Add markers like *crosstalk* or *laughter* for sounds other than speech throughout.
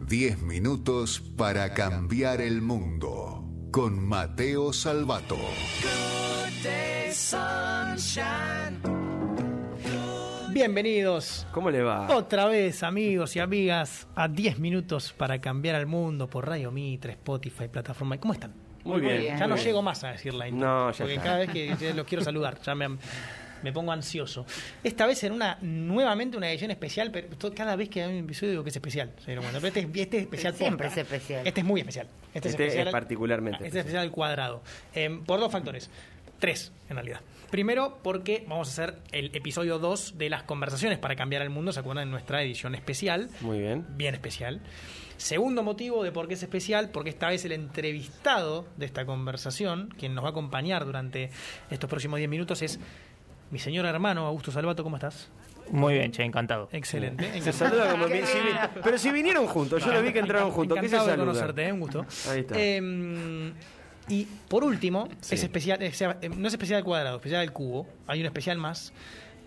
10 minutos para cambiar el mundo. Con Mateo Salvato. Bienvenidos ¿Cómo le va? otra vez, amigos y amigas, a 10 minutos para cambiar el mundo por Radio Mitre, Spotify, plataforma. ¿Cómo están? Muy bien. bien. Ya no bien. llego más a decir la intro. No, ya Porque está. cada vez que los quiero saludar, ya me, me pongo ansioso. Esta vez en una, nuevamente una edición especial, pero cada vez que hay un episodio digo que es especial. se dieron cuenta. Pero este, es- este es especial. Siempre posta. es especial. Este es muy especial. Este, Este es especial. es particularmente Este es especial al cuadrado. Eh, por dos factores. Tres, en realidad. Primero, porque vamos a hacer el episodio 2 de las conversaciones para cambiar el mundo. ¿Se acuerdan? En nuestra edición especial Muy bien. bien especial. Segundo motivo de por qué es especial, porque esta vez el entrevistado de esta conversación, quien nos va a acompañar durante estos próximos 10 minutos, es mi señor hermano Augusto Salvato. ¿Cómo estás? Muy bien, che, encantado. Excelente. Se encantado. saluda como que si vi- Pero si vinieron juntos, yo lo vi que entraron juntos. ¿Qué se Encantado de conocerte, ¿eh? un gusto. Ahí está. Eh, y por último, Sí. es especial, es- eh, no es especial al cuadrado, especial al cubo. Hay un especial más.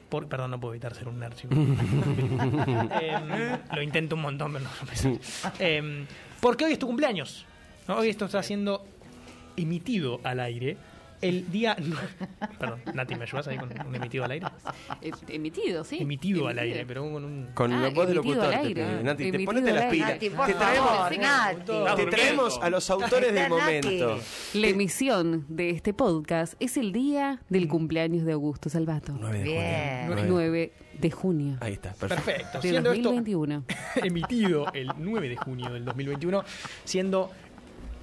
Por, perdón, no puedo evitar ser un nerd. *laughs* Eh, lo intento un montón, pero no, sale. Eh, porque hoy es tu cumpleaños. ¿no? Hoy esto está siendo emitido al aire. El día. *laughs* Perdón, Nati, ¿me ayudas ahí con un emitido al aire? Eh, Emitido, sí. Emitido al aire, pero con un. Con Ah, la voz de emitido locutor. al te aire. pedí. Nati, te ponete las pilas. Nati, Te traemos, favor, Nati. te durmiendo. traemos a los autores del momento. La emisión de este podcast es el día del cumpleaños de Augusto Salvato. 9 de Bien. junio. 9 de junio Ahí está, perfecto. Perfecto. de Siendo esto *laughs* 2021. emitido el 9 de junio del 2021, siendo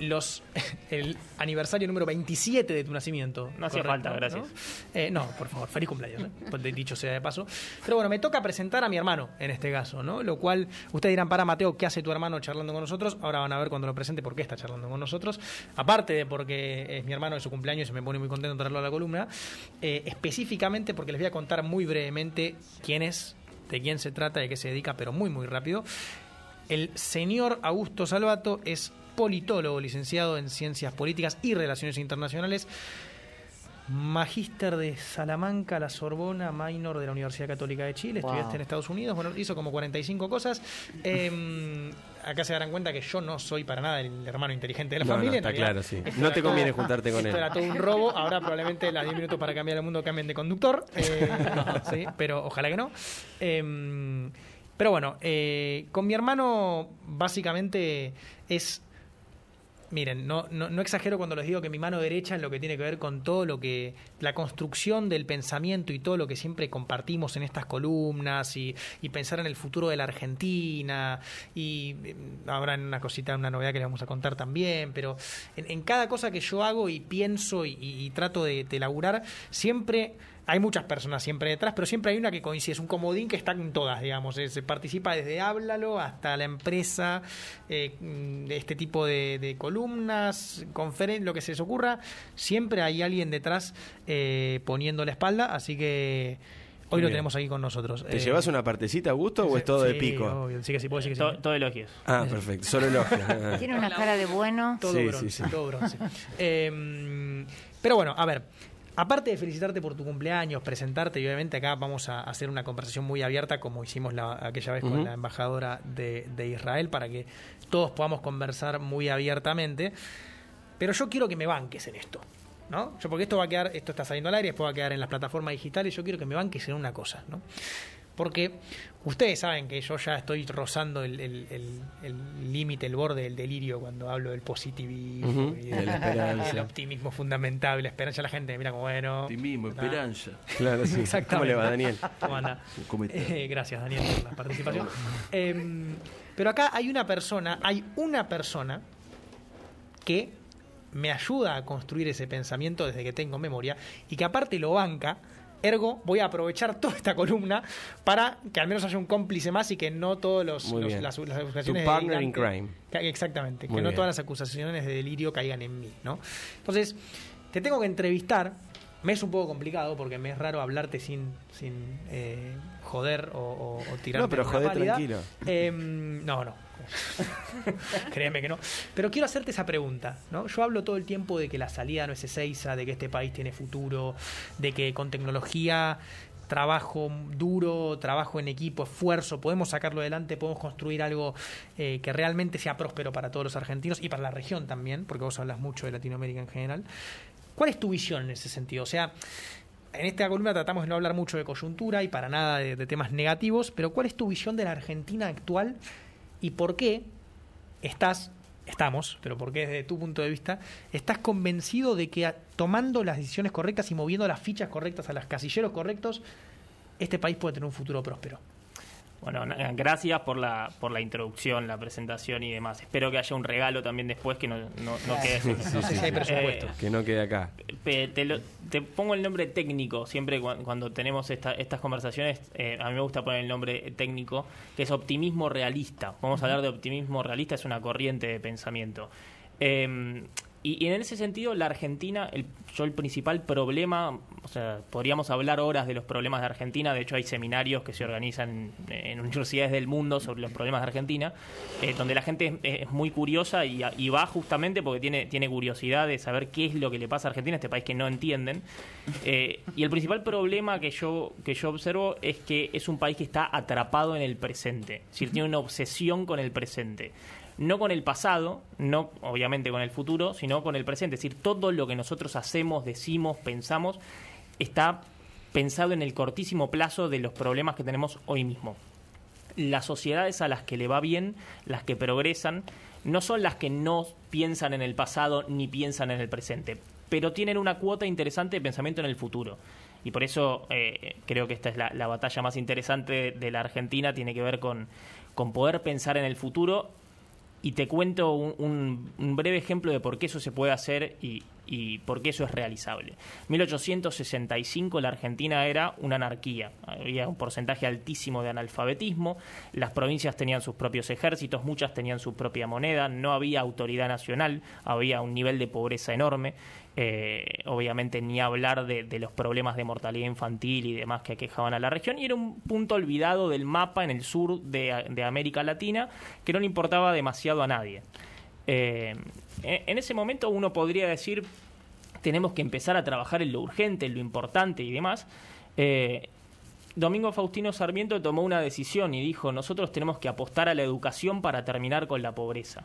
los *laughs* el aniversario número 27 de tu nacimiento. No hacía falta, gracias. ¿no? Eh, no, por favor, feliz cumpleaños, ¿eh? Pues dicho sea de paso. Pero bueno, me toca presentar a mi hermano en este caso, ¿no? Lo cual, ustedes dirán, para Mateo, ¿qué hace tu hermano charlando con nosotros? Ahora van a ver cuando lo presente por qué está charlando con nosotros. Aparte de porque es mi hermano de su cumpleaños y me pone muy contento traerlo a la columna, eh, específicamente porque les voy a contar muy brevemente quién es, de quién se trata, de qué se dedica, pero muy, muy rápido. El señor Augusto Salvato es politólogo, licenciado en Ciencias Políticas y Relaciones Internacionales, magíster de Salamanca, la Sorbona, minor de la Universidad Católica de Chile, Wow. estudiaste en Estados Unidos, bueno, hizo como 45 cosas. *laughs* Eh, acá se darán cuenta que yo no soy para nada el hermano inteligente de la No, no, familia. está claro, sí. esto No te todo- conviene juntarte con esto él. era todo un robo, ahora probablemente las 10 minutos para cambiar el mundo cambien de conductor, *laughs* eh, sí, pero ojalá que no. Eh, pero bueno, eh, con mi hermano básicamente es... Miren, no, no, no exagero cuando les digo que mi mano derecha es lo que tiene que ver con todo lo que, la construcción del pensamiento y todo lo que siempre compartimos en estas columnas y, y pensar en el futuro de la Argentina y ahora en una cosita, una novedad que les vamos a contar también, pero en, en cada cosa que yo hago y pienso y, trato de, de siempre hay muchas personas siempre detrás, pero siempre hay una que coincide, es un comodín que está en todas, digamos, se participa desde Háblalo hasta la empresa, eh, este tipo de, de columnas, conferencias, lo que se les ocurra, siempre hay alguien detrás eh, poniendo la espalda, así que hoy lo Bien. tenemos aquí con nosotros. ¿Te Eh, llevas una partecita, Gusto, o es todo de pico? obvio, sí que sí, puedo decir que sí. To- todo elogios. Ah, perfecto. Solo elogio. *laughs* Tiene una cara de bueno. Todo Sí, bronce, sí, sí. todo bronce. *laughs* Eh, pero bueno, a ver, aparte de felicitarte por tu cumpleaños, presentarte, y obviamente acá vamos a hacer una conversación muy abierta como hicimos la, aquella vez con la embajadora de, de Israel para que todos podamos conversar muy abiertamente. Pero yo quiero que me banques en esto. ¿No? Yo porque esto va a quedar, esto está saliendo al aire, después va a quedar en las plataformas digitales, yo quiero que me banques en una cosa, ¿no? Porque ustedes saben que yo ya estoy rozando el el- el- el límite, el, borde del delirio cuando hablo del positivismo Ujú, y de del, la esperanza. del optimismo fundamental, la esperanza. La gente mira como bueno. Optimismo, Ah, esperanza. Claro, sí. Exactamente. ¿Cómo le va, Daniel? ¿Cómo anda? *laughs* ¿Cómo está? Eh, gracias, Daniel, por la participación. *laughs* Em, pero acá hay una persona, hay una persona que me ayuda a construir ese pensamiento desde que tengo memoria y que aparte lo banca. Ergo, voy a aprovechar toda esta columna para que al menos haya un cómplice más y que no todos los, las, las Tu acusaciones partner in crime. que- exactamente, Muy que no todas las acusaciones de delirio caigan en mí, ¿no? Entonces, te tengo que entrevistar. Me es un poco complicado porque me es raro hablarte sin, sin eh, joder o, o, o tirarte No, pero una joder pálida. tranquilo. Em, no, no. *laughs* Créeme que no. Pero quiero hacerte esa pregunta, ¿no? Yo hablo todo el tiempo de que la salida no es Ezeiza, de que este país tiene futuro, de que con tecnología trabajo duro, trabajo en equipo, esfuerzo, podemos sacarlo adelante, podemos construir algo eh, que realmente sea próspero para todos los argentinos y para la región también, porque vos hablas mucho de Latinoamérica en general. ¿Cuál es tu visión en ese sentido? O sea, en esta columna tratamos de no hablar mucho de coyuntura y para nada de, temas negativos, pero ¿cuál es tu visión de la Argentina actual y por qué estás estamos, pero porque desde tu punto de vista, estás convencido de que tomando las decisiones correctas y moviendo las fichas correctas a los casilleros correctos, este país puede tener un futuro próspero. Bueno, gracias por la, por la introducción, la presentación y demás. Espero que haya un regalo también después que no, no, quede. no sé si hay presupuesto. Eh, que no quede acá. Te, pongo el nombre técnico. Siempre cuando, tenemos estas conversaciones, eh, a mí me gusta poner el nombre técnico, que es optimismo realista. Vamos a hablar de optimismo realista, es una corriente de pensamiento. Eh, y, en ese sentido, la Argentina, el, yo el principal problema, o sea, podríamos hablar horas de los problemas de Argentina, de hecho hay seminarios que se organizan en, universidades del mundo sobre los problemas de Argentina, eh, donde la gente es, muy curiosa y, va justamente porque tiene, tiene curiosidad de saber qué es lo que le pasa a Argentina, este país que no entienden. Eh, y el principal problema que yo, que yo observo es que es un país que está atrapado en el presente, es decir, tiene una obsesión con el presente no con el pasado, no obviamente con el futuro, sino con el presente. Es decir, todo lo que nosotros hacemos, decimos, pensamos, está pensado en el cortísimo plazo de los problemas que tenemos hoy mismo. Las sociedades a las que le va bien, las que progresan, no son las que no piensan en el pasado ni piensan en el presente, pero tienen una cuota interesante de pensamiento en el futuro. Y por eso eh, creo que esta es la, batalla más interesante de la Argentina, tiene que ver con, con poder pensar en el futuro y te cuento un, breve ejemplo de por qué eso se puede hacer y, y por qué eso es realizable. 1865 la Argentina era una anarquía, había un porcentaje altísimo de analfabetismo, las provincias tenían sus propios ejércitos, muchas tenían su propia moneda, no había autoridad nacional, había un nivel de pobreza enorme, eh, obviamente ni hablar de, los problemas de mortalidad infantil y demás que aquejaban a la región, y era un punto olvidado del mapa en el sur de, América Latina que no le importaba demasiado a nadie. Eh, en ese momento uno podría decir, tenemos que empezar a trabajar en lo urgente, en lo importante y demás. Eh, Domingo Faustino Sarmiento tomó una decisión y dijo, nosotros tenemos que apostar a la educación para terminar con la pobreza.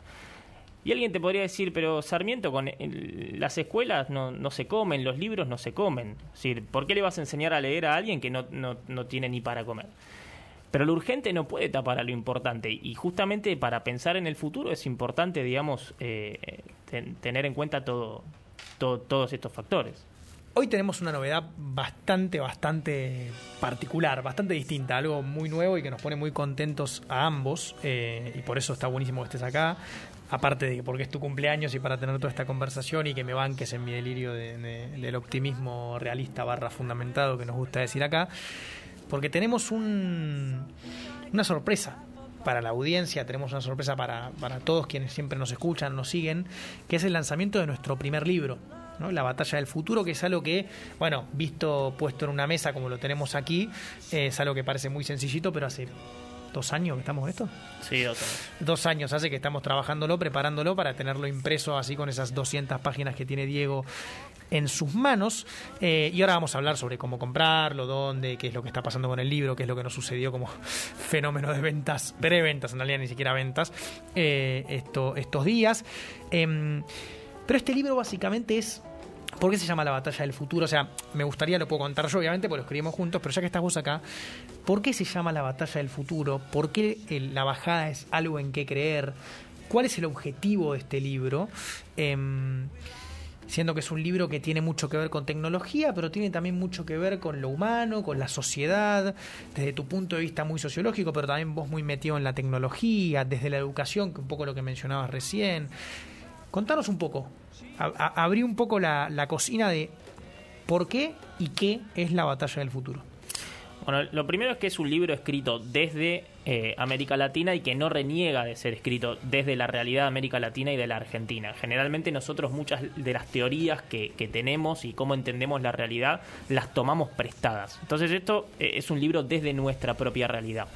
Y alguien te podría decir, pero Sarmiento, con las escuelas no, no, se comen, los libros no se comen. Es decir, ¿por qué le vas a enseñar a leer a alguien que no, no, no tiene ni para comer? Pero lo urgente no puede tapar a lo importante y justamente para pensar en el futuro es importante, digamos, eh, tener en cuenta todo, todos estos factores. Hoy tenemos una novedad bastante, bastante particular, bastante distinta, algo muy nuevo y que nos pone muy contentos a ambos eh, y por eso está buenísimo que estés acá. Aparte de que porque es tu cumpleaños y para tener toda esta conversación y que me banques en mi delirio del optimismo realista barra fundamentado que nos gusta decir acá porque tenemos un, una sorpresa para la audiencia, tenemos una sorpresa para, para todos quienes siempre nos escuchan, nos siguen, que es el lanzamiento de nuestro primer libro. ¿No? La batalla del futuro, que es algo que, bueno, visto puesto en una mesa como lo tenemos aquí, eh, es algo que parece muy sencillito, pero hace dos años que estamos en esto. Sí, dos años. Dos años hace que estamos trabajándolo, preparándolo para tenerlo impreso así con esas 200 páginas que tiene Diego en sus manos. Eh, y ahora vamos a hablar sobre cómo comprarlo, dónde, qué es lo que está pasando con el libro, qué es lo que nos sucedió como *laughs* fenómeno de ventas, preventas, en realidad ni siquiera ventas, eh, esto, estos días. Em, pero este libro básicamente es ¿Por qué se llama La Batalla del Futuro? O sea, me gustaría, lo puedo contar yo, obviamente, porque lo escribimos juntos, pero ya que estás vos acá, ¿por qué se llama La Batalla del Futuro? ¿Por qué la bajada es algo en qué creer? ¿Cuál es el objetivo de este libro? Eh, siendo que es un libro que tiene mucho que ver con tecnología, pero tiene también mucho que ver con lo humano, con la sociedad, desde tu punto de vista muy sociológico, pero también vos muy metido en la tecnología, desde la educación, que un poco lo que mencionabas recién. Contanos un poco, abrí un poco la, la cocina de por qué y qué es la batalla del futuro. Bueno, lo primero es que es un libro escrito desde eh, América Latina y que no reniega de ser escrito desde la realidad de América Latina y de la Argentina. Generalmente nosotros muchas de las teorías que, tenemos y cómo entendemos la realidad las tomamos prestadas. Entonces esto eh, es un libro desde nuestra propia realidad.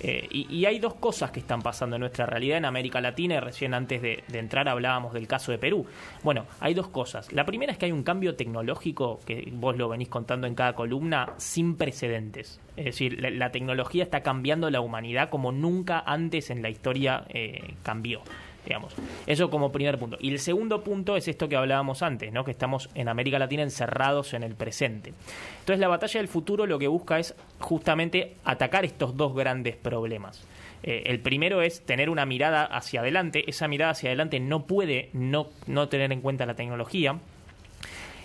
Eh, y, hay dos cosas que están pasando en nuestra realidad en América Latina, y recién antes de, entrar hablábamos del caso de Perú. Bueno, hay dos cosas. La primera es que hay un cambio tecnológico, que vos lo venís contando en cada columna, sin precedentes. Es decir, la tecnología está cambiando la humanidad como nunca antes en la historia eh, cambió digamos. Eso como primer punto. Y el segundo punto es esto que hablábamos antes, ¿no? Que estamos en América Latina encerrados en el presente. Entonces la batalla del futuro lo que busca es justamente atacar estos dos grandes problemas. Eh, el primero es tener una mirada hacia adelante. Esa mirada hacia adelante no puede no, no tener en cuenta la tecnología.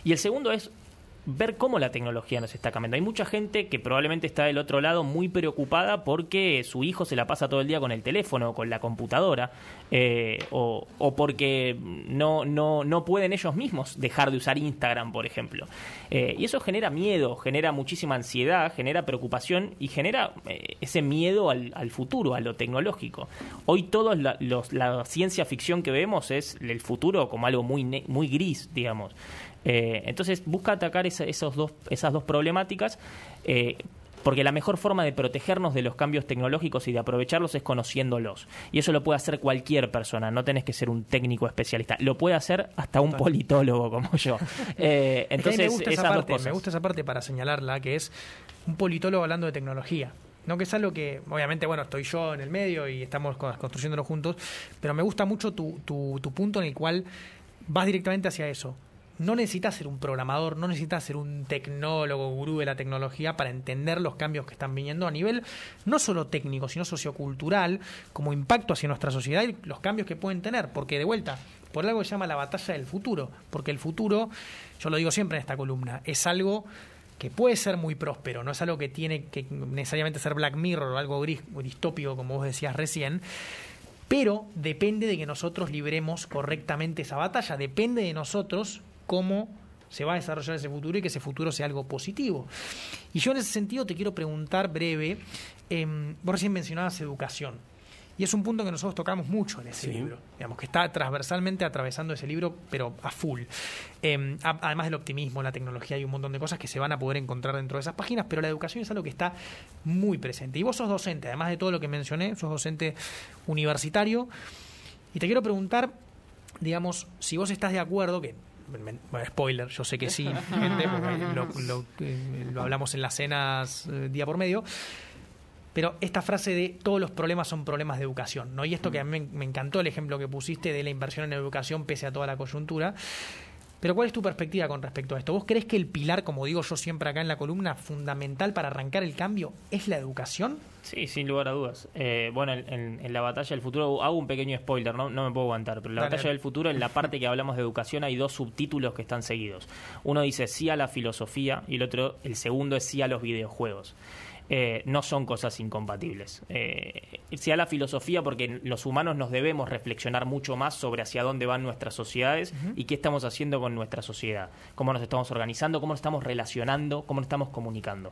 Y el segundo es ver cómo la tecnología nos está cambiando. Hay mucha gente que probablemente está del otro lado muy preocupada porque su hijo se la pasa todo el día con el teléfono o con la computadora eh, o, o, porque no, no, no pueden ellos mismos dejar de usar Instagram, por ejemplo. Eh, y eso genera miedo, genera muchísima ansiedad, genera preocupación y genera eh, ese miedo al, futuro, a lo tecnológico. Hoy todos la, la ciencia ficción que vemos es el futuro como algo muy, muy gris, digamos. Eh, entonces busca atacar esa, esos dos, esas dos problemáticas. Eh, porque la mejor forma de protegernos de los cambios tecnológicos y de aprovecharlos es conociéndolos. Y eso lo puede hacer cualquier persona, no tenés que ser un técnico especialista. Lo puede hacer hasta un politólogo como yo. *laughs* Eh, entonces, me gusta, esas esa parte, me gusta esa parte para señalarla, que es un politólogo hablando de tecnología. No que es algo que, obviamente, bueno, estoy yo en el medio y estamos construyéndolo juntos, pero me gusta mucho tu, tu, tu punto en el cual vas directamente hacia eso no necesitas ser un programador, no necesitas ser un tecnólogo, gurú de la tecnología para entender los cambios que están viniendo a nivel no solo técnico, sino sociocultural, como impacto hacia nuestra sociedad y los cambios que pueden tener. Porque de vuelta, por algo se llama la batalla del futuro, porque el futuro, yo lo digo siempre en esta columna, es algo que puede ser muy próspero, no es algo que tiene que necesariamente ser Black Mirror o algo gris, distópico, como vos decías recién, pero depende de que nosotros libremos correctamente esa batalla, depende de nosotros cómo se va a desarrollar ese futuro y que ese futuro sea algo positivo. Y yo en ese sentido te quiero preguntar breve, eh, vos recién mencionabas educación. Y es un punto que nosotros tocamos mucho en ese sí. libro, digamos, que está transversalmente atravesando ese libro, pero a full. Eh, además del optimismo, la tecnología, hay un montón de cosas que se van a poder encontrar dentro de esas páginas, pero la educación es algo que está muy presente. Y vos sos docente, además de todo lo que mencioné, sos docente universitario. Y te quiero preguntar, digamos, si vos estás de acuerdo, que spoiler, yo sé que sí, *laughs* gente, lo, lo, lo, hablamos en las cenas eh, día por medio. Pero esta frase de todos los problemas son problemas de educación, ¿no? Y esto que a mí me encantó el ejemplo que pusiste de la inversión en educación pese a toda la coyuntura. Pero ¿cuál es tu perspectiva con respecto a esto? ¿Vos crees que el pilar, como digo yo siempre acá en la columna, fundamental para arrancar el cambio es la educación? Sí, sin lugar a dudas. Eh, bueno, en, en, la batalla del futuro, hago un pequeño spoiler, no, no me puedo aguantar, pero en la Dale. batalla del futuro, en la parte que hablamos de educación, hay dos subtítulos que están seguidos. Uno dice sí a la filosofía y el otro, el segundo es sí a los videojuegos. Eh, no son cosas incompatibles. Eh, sea la filosofía, porque los humanos nos debemos reflexionar mucho más sobre hacia dónde van nuestras sociedades uh -huh. y qué estamos haciendo con nuestra sociedad, cómo nos estamos organizando, cómo nos estamos relacionando, cómo nos estamos comunicando.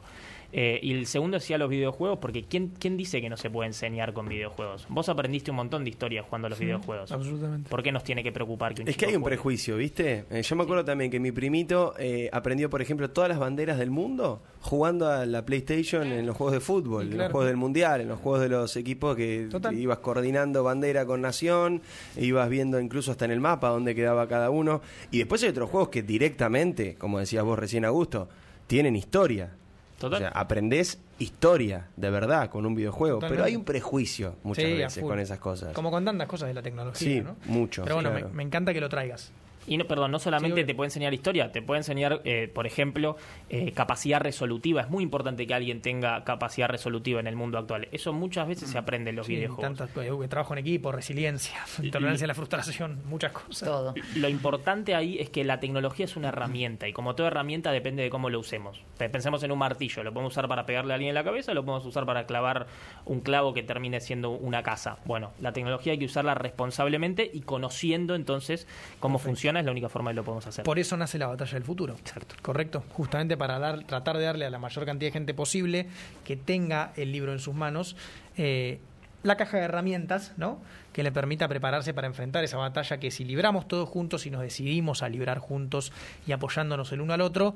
Eh, y el segundo decía los videojuegos, porque ¿quién, ¿quién dice que no se puede enseñar con videojuegos? Vos aprendiste un montón de historias jugando a los sí, videojuegos. Absolutamente. ¿Por qué nos tiene que preocupar que un Es que hay un juegue? prejuicio, ¿viste? Eh, yo me acuerdo sí. también que mi primito eh, aprendió, por ejemplo, todas las banderas del mundo jugando a la PlayStation en los juegos de fútbol, claro. en los juegos del Mundial, en los juegos de los equipos que Total. ibas coordinando bandera con nación, ibas viendo incluso hasta en el mapa dónde quedaba cada uno. Y después hay otros juegos que directamente, como decías vos recién, Augusto, tienen historia. Total. O sea, aprendés historia de verdad con un videojuego, Totalmente. pero hay un prejuicio muchas sí, veces con esas cosas. Como con tantas cosas de la tecnología, sí, ¿no? mucho. Pero bueno, claro. me, me, encanta que lo traigas. Y no, perdón, no solamente sí, te puede enseñar historia, te puede enseñar, eh, por ejemplo, eh, capacidad resolutiva. Es muy importante que alguien tenga capacidad resolutiva en el mundo actual. Eso muchas veces se aprende en los sí, videojuegos. Tantas, eh, trabajo en equipo, resiliencia, tolerancia a la frustración, muchas cosas. Todo. Lo importante ahí es que la tecnología es una herramienta y como toda herramienta depende de cómo lo usemos. Pensemos en un martillo, lo podemos usar para pegarle a alguien en la cabeza, lo podemos usar para clavar un clavo que termine siendo una casa. Bueno, la tecnología hay que usarla responsablemente y conociendo entonces cómo Perfecto. funciona es la única forma de lo podemos hacer. Por eso nace la batalla del futuro. Exacto. Correcto. Justamente para dar, tratar de darle a la mayor cantidad de gente posible que tenga el libro en sus manos. Eh, la caja de herramientas, ¿no? Que le permita prepararse para enfrentar esa batalla que si libramos todos juntos y nos decidimos a librar juntos y apoyándonos el uno al otro,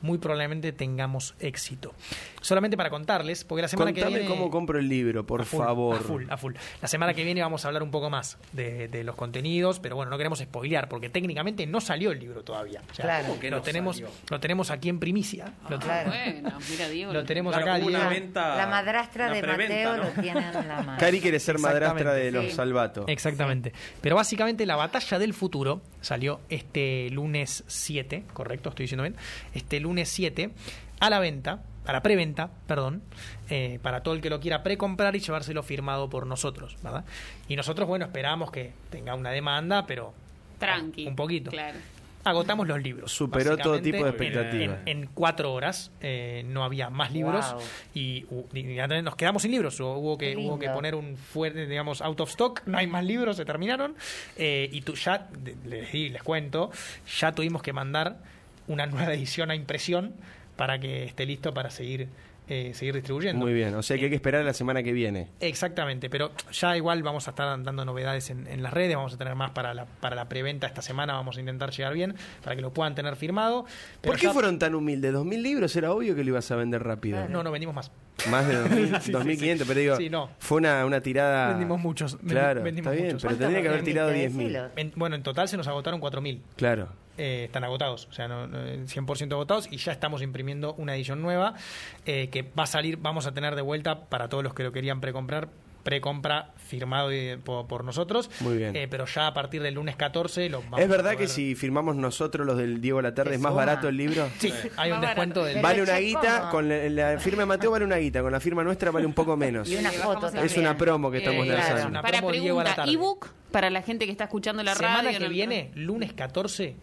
muy probablemente tengamos éxito. Solamente para contarles, porque la semana que viene... cómo compro el libro, por favor. A full, a full. La semana que viene vamos a hablar un poco más de, los contenidos, pero bueno, no queremos spoilear, porque técnicamente no salió el libro todavía. claro. Que lo, tenemos, lo tenemos aquí en primicia. lo, ah, bueno, mira, Diego. Lo tenemos acá, Diego. la madrastra de Mateo lo tiene en la *laughs* mano. Cari quiere ser madrastra de los Exactamente. Pero básicamente la batalla del futuro salió este lunes 7, correcto, estoy diciendo bien, este lunes 7 a la venta, a la preventa, perdón, eh, para todo el que lo quiera precomprar y llevárselo firmado por nosotros, ¿verdad? Y nosotros, bueno, esperamos que tenga una demanda, pero tranqui, un poquito. Claro agotamos los libros. Superó todo tipo de expectativas. En, cuatro horas eh, no había más libros y, nos quedamos sin libros. Hubo que, hubo que poner un fuerte, digamos, out of stock. No hay más libros, se terminaron. Eh, y tú, ya, les, les cuento, ya tuvimos que mandar una nueva *laughs* edición a impresión para que esté listo para seguir eh, seguir distribuyendo. Muy bien, o sea que hay que esperar la semana que viene. Exactamente, pero ya igual vamos a estar dando novedades en, las redes, vamos a tener más para la, para la preventa esta semana, vamos a intentar llegar bien para que lo puedan tener firmado. ¿Por qué fueron tan humildes? ¿2.000 libros? Era obvio que lo ibas a vender rápido. No, no, vendimos más. Más de 2.500, *laughs* pero digo, no. fue una, una, tirada... Vendimos muchos. Claro, vendimos está bien, pero tendría que haber tirado 10.000. Bueno, en total se nos agotaron 4.000. Claro. Eh, están agotados, o sea, no, 100% agotados y ya estamos imprimiendo una edición nueva eh, que va a salir, vamos a tener de vuelta para todos los que lo querían precomprar, precompra firmado por, nosotros. Muy bien. Eh, pero ya a partir del lunes 14 lo vamos ¿Es verdad que si firmamos nosotros los del Diego La Tarde es más barato el libro? Sí, hay un descuento del... Vale una guita, con la, firma de Mateo vale una guita, con la firma nuestra vale un poco menos. *laughs* Y una foto Es una promo que estamos lanzando. Para pregunta, ebook para la gente que está escuchando la radio. Semana que viene, lunes 14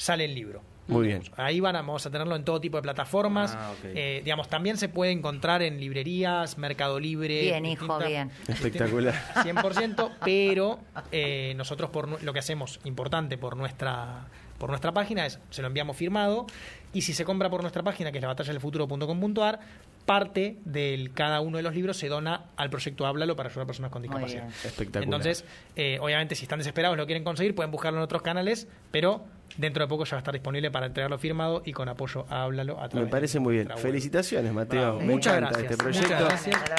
sale el libro. Muy bien. Ahí van vamos a tenerlo en todo tipo de plataformas. Ah, eh, digamos, también se puede encontrar en librerías, Mercado Libre. Bien, hijo, bien. Espectacular. *laughs* 100%, pero eh, nosotros por lo que hacemos, importante por nuestra por nuestra página, es se lo enviamos firmado y si se compra por nuestra página, que es la batalla del futuro.com.ar, parte de cada uno de los libros se dona al proyecto Háblalo para ayudar a personas con discapacidad. Espectacular. Entonces, eh, obviamente, si están desesperados, lo quieren conseguir, pueden buscarlo en otros canales, pero dentro de poco ya va a estar disponible para entregarlo firmado y con apoyo a Háblalo a Me parece muy bien. Felicitaciones, Mateo. Muchas gracias. este proyecto.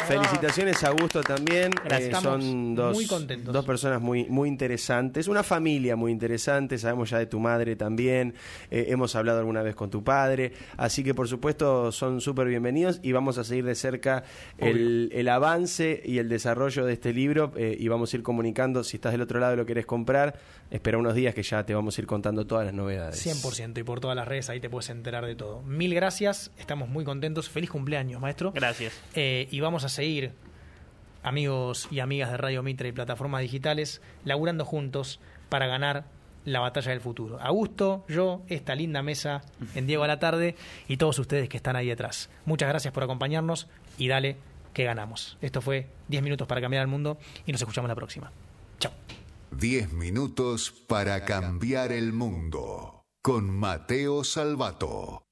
Felicitaciones a Gusto también. Eh, son dos, dos personas muy, muy interesantes. Una familia muy interesante. Sabemos ya de tu madre también. Eh, hemos hablado alguna vez con tu padre. Así que, por supuesto, son súper bienvenidos y vamos a seguir de cerca el, avance y el desarrollo de este libro eh, y vamos a ir comunicando si estás del otro lado y lo querés comprar. Espera unos días que ya te vamos a ir contando todas las novedades. 100% y por todas las redes ahí te puedes enterar de todo. Mil gracias, estamos muy contentos. Feliz cumpleaños, maestro. Gracias. Eh, y vamos a seguir, amigos y amigas de Radio Mitre y plataformas digitales, laburando juntos para ganar la batalla del futuro. Augusto, yo, esta linda mesa en Diego a la tarde y todos ustedes que están ahí detrás. Muchas gracias por acompañarnos y dale que ganamos. Esto fue 10 minutos para cambiar el mundo y nos escuchamos la próxima. Chao. 10 minutos para cambiar el mundo con Mateo Salvato.